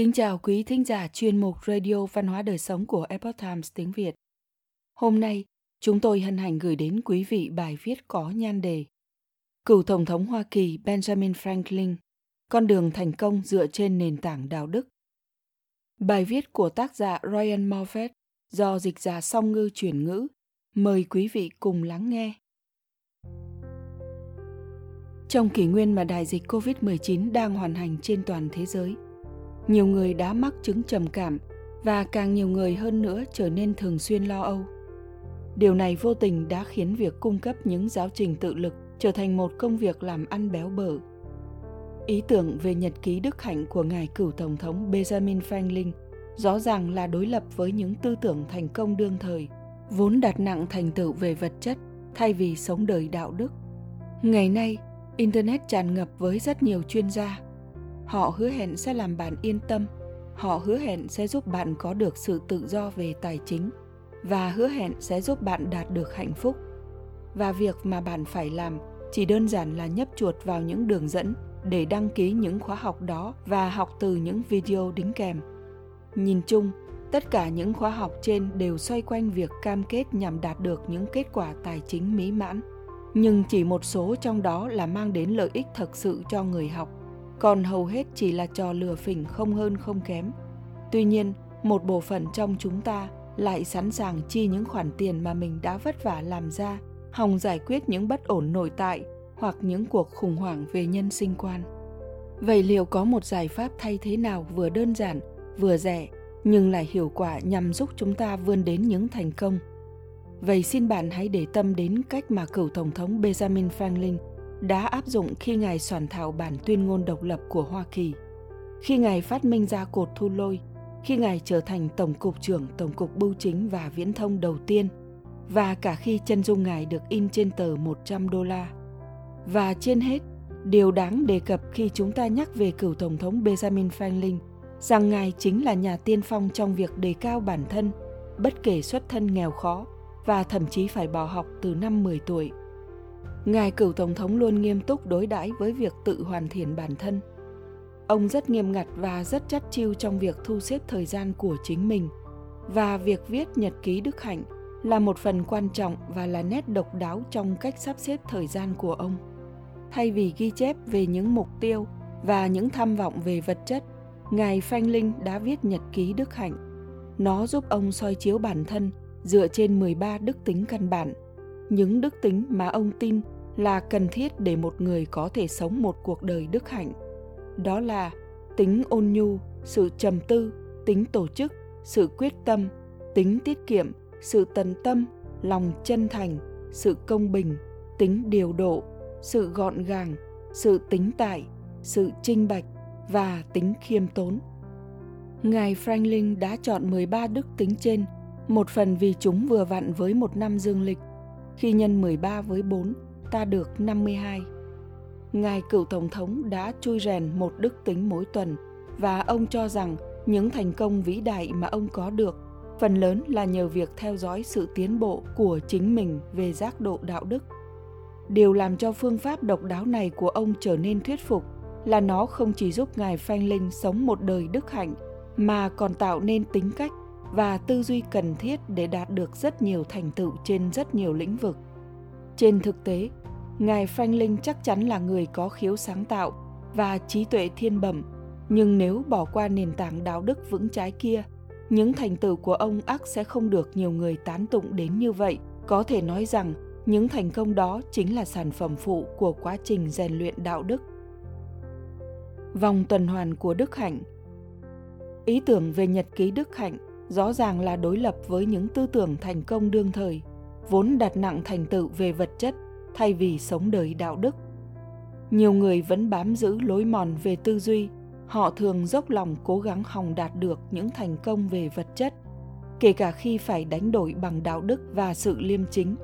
Kính chào quý thính giả chuyên mục Radio Văn hóa Đời Sống của Epoch Times tiếng Việt. Hôm nay, chúng tôi hân hạnh gửi đến quý vị bài viết có nhan đề Cựu Tổng thống Hoa Kỳ Benjamin Franklin, con đường thành công dựa trên nền tảng đạo đức. Bài viết của tác giả Ryan Moffat do dịch giả song ngư chuyển ngữ. Mời quý vị cùng lắng nghe. Trong kỷ nguyên mà đại dịch COVID-19 đang hoàn hành trên toàn thế giới – nhiều người đã mắc chứng trầm cảm và càng nhiều người hơn nữa trở nên thường xuyên lo âu. Điều này vô tình đã khiến việc cung cấp những giáo trình tự lực trở thành một công việc làm ăn béo bở. Ý tưởng về nhật ký đức hạnh của ngài cựu tổng thống benjamin franklin rõ ràng là đối lập với những tư tưởng thành công đương thời, vốn đặt nặng thành tựu về vật chất thay vì sống đời đạo đức. Ngày nay, internet tràn ngập với rất nhiều chuyên gia họ hứa hẹn sẽ làm bạn yên tâm. Họ hứa hẹn sẽ giúp bạn có được sự tự do về tài chính và hứa hẹn sẽ giúp bạn đạt được hạnh phúc. Và việc mà bạn phải làm chỉ đơn giản là nhấp chuột vào những đường dẫn để đăng ký những khóa học đó và học từ những video đính kèm. Nhìn chung, tất cả những khóa học trên đều xoay quanh việc cam kết nhằm đạt được những kết quả tài chính mỹ mãn. Nhưng chỉ một số trong đó là mang đến lợi ích thực sự cho người học còn hầu hết chỉ là trò lừa phỉnh không hơn không kém. Tuy nhiên, một bộ phận trong chúng ta lại sẵn sàng chi những khoản tiền mà mình đã vất vả làm ra, hòng giải quyết những bất ổn nội tại hoặc những cuộc khủng hoảng về nhân sinh quan. Vậy liệu có một giải pháp thay thế nào vừa đơn giản, vừa rẻ, nhưng lại hiệu quả nhằm giúp chúng ta vươn đến những thành công? Vậy xin bạn hãy để tâm đến cách mà cựu Tổng thống Benjamin Franklin đã áp dụng khi Ngài soạn thảo bản tuyên ngôn độc lập của Hoa Kỳ, khi Ngài phát minh ra cột thu lôi, khi Ngài trở thành Tổng cục trưởng Tổng cục Bưu chính và Viễn thông đầu tiên, và cả khi chân dung Ngài được in trên tờ 100 đô la. Và trên hết, điều đáng đề cập khi chúng ta nhắc về cựu Tổng thống Benjamin Franklin rằng Ngài chính là nhà tiên phong trong việc đề cao bản thân, bất kể xuất thân nghèo khó và thậm chí phải bỏ học từ năm 10 tuổi. Ngài cựu tổng thống luôn nghiêm túc đối đãi với việc tự hoàn thiện bản thân. Ông rất nghiêm ngặt và rất chắt chiu trong việc thu xếp thời gian của chính mình và việc viết nhật ký đức hạnh là một phần quan trọng và là nét độc đáo trong cách sắp xếp thời gian của ông. Thay vì ghi chép về những mục tiêu và những tham vọng về vật chất, Ngài Phanh Linh đã viết nhật ký đức hạnh. Nó giúp ông soi chiếu bản thân dựa trên 13 đức tính căn bản – những đức tính mà ông tin là cần thiết để một người có thể sống một cuộc đời đức hạnh. Đó là tính ôn nhu, sự trầm tư, tính tổ chức, sự quyết tâm, tính tiết kiệm, sự tận tâm, lòng chân thành, sự công bình, tính điều độ, sự gọn gàng, sự tính tại, sự trinh bạch và tính khiêm tốn. Ngài franklin đã chọn 13 đức tính trên, một phần vì chúng vừa vặn với một năm dương lịch khi nhân 13 với 4, ta được 52. Ngài cựu Tổng thống đã chui rèn một đức tính mỗi tuần và ông cho rằng những thành công vĩ đại mà ông có được phần lớn là nhờ việc theo dõi sự tiến bộ của chính mình về giác độ đạo đức. Điều làm cho phương pháp độc đáo này của ông trở nên thuyết phục là nó không chỉ giúp Ngài phan Linh sống một đời đức hạnh mà còn tạo nên tính cách và tư duy cần thiết để đạt được rất nhiều thành tựu trên rất nhiều lĩnh vực. Trên thực tế, Ngài Franklin chắc chắn là người có khiếu sáng tạo và trí tuệ thiên bẩm, nhưng nếu bỏ qua nền tảng đạo đức vững trái kia, những thành tựu của ông ác sẽ không được nhiều người tán tụng đến như vậy. Có thể nói rằng những thành công đó chính là sản phẩm phụ của quá trình rèn luyện đạo đức. Vòng tuần hoàn của đức hạnh Ý tưởng về nhật ký đức hạnh rõ ràng là đối lập với những tư tưởng thành công đương thời, vốn đặt nặng thành tựu về vật chất thay vì sống đời đạo đức. Nhiều người vẫn bám giữ lối mòn về tư duy, họ thường dốc lòng cố gắng hòng đạt được những thành công về vật chất, kể cả khi phải đánh đổi bằng đạo đức và sự liêm chính.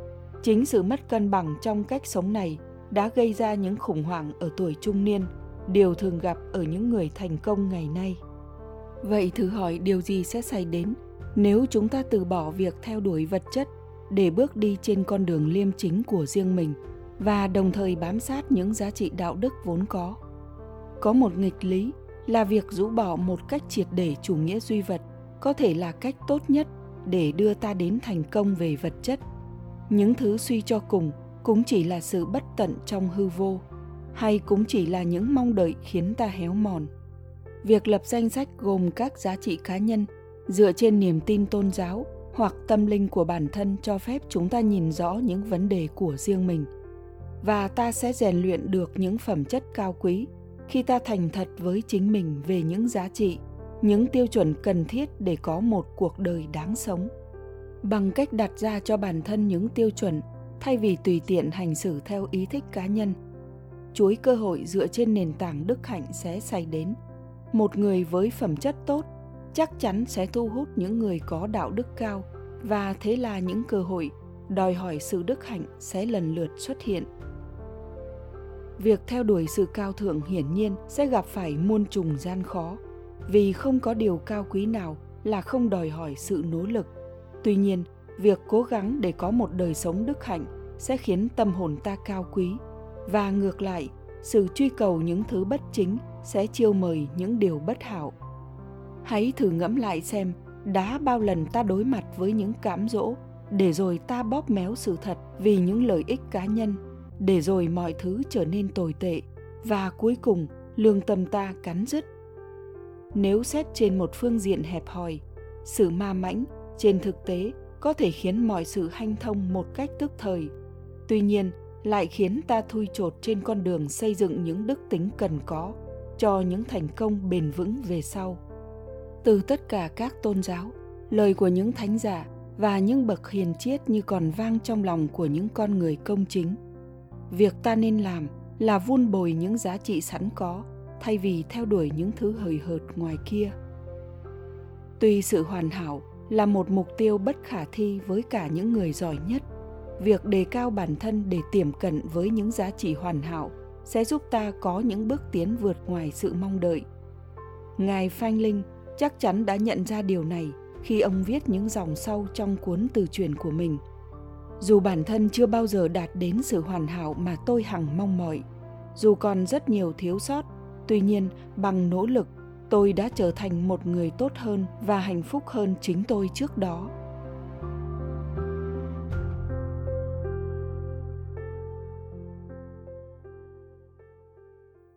Chính sự mất cân bằng trong cách sống này đã gây ra những khủng hoảng ở tuổi trung niên, điều thường gặp ở những người thành công ngày nay. Vậy thử hỏi điều gì sẽ xảy đến nếu chúng ta từ bỏ việc theo đuổi vật chất để bước đi trên con đường liêm chính của riêng mình và đồng thời bám sát những giá trị đạo đức vốn có. Có một nghịch lý là việc rũ bỏ một cách triệt để chủ nghĩa duy vật có thể là cách tốt nhất để đưa ta đến thành công về vật chất những thứ suy cho cùng cũng chỉ là sự bất tận trong hư vô, hay cũng chỉ là những mong đợi khiến ta héo mòn việc lập danh sách gồm các giá trị cá nhân, dựa trên niềm tin tôn giáo hoặc tâm linh của bản thân cho phép chúng ta nhìn rõ những vấn đề của riêng mình. Và ta sẽ rèn luyện được những phẩm chất cao quý khi ta thành thật với chính mình về những giá trị, những tiêu chuẩn cần thiết để có một cuộc đời đáng sống. Bằng cách đặt ra cho bản thân những tiêu chuẩn thay vì tùy tiện hành xử theo ý thích cá nhân chuỗi cơ hội dựa trên nền tảng đức hạnh sẽ xảy đến một người với phẩm chất tốt chắc chắn sẽ thu hút những người có đạo đức cao. Và thế là những cơ hội đòi hỏi sự đức hạnh sẽ lần lượt xuất hiện. Việc theo đuổi sự cao thượng hiển nhiên sẽ gặp phải muôn trùng gian khó. Vì không có điều cao quý nào là không đòi hỏi sự nỗ lực. Tuy nhiên, việc cố gắng để có một đời sống đức hạnh sẽ khiến tâm hồn ta cao quý. Và ngược lại, sự truy cầu những thứ bất chính sẽ chiêu mời những điều bất hảo. Hãy thử ngẫm lại xem, đã bao lần ta đối mặt với những cám dỗ, để rồi ta bóp méo sự thật vì những lợi ích cá nhân, để rồi mọi thứ trở nên tồi tệ, và cuối cùng, lương tâm ta cắn rứt nếu xét trên một phương diện hẹp hòi, sự ma mãnh trên thực tế có thể khiến mọi sự hanh thông một cách tức thời. Tuy nhiên, lại khiến ta thui chột trên con đường xây dựng những đức tính cần có cho những thành công bền vững về sau. Từ tất cả các tôn giáo, lời của những thánh giả và những bậc hiền triết như còn vang trong lòng của những con người công chính. Việc ta nên làm là vun bồi những giá trị sẵn có, thay vì theo đuổi những thứ hời hợt ngoài kia. Tuy sự hoàn hảo là một mục tiêu bất khả thi với cả những người giỏi nhất, việc đề cao bản thân để tiềm cận với những giá trị hoàn hảo sẽ giúp ta có những bước tiến vượt ngoài sự mong đợi. Ngài phanh linh chắc chắn đã nhận ra điều này khi ông viết những dòng sau trong cuốn từ truyền của mình. Dù bản thân chưa bao giờ đạt đến sự hoàn hảo mà tôi hằng mong mỏi, dù còn rất nhiều thiếu sót, tuy nhiên bằng nỗ lực, tôi đã trở thành một người tốt hơn và hạnh phúc hơn chính tôi trước đó.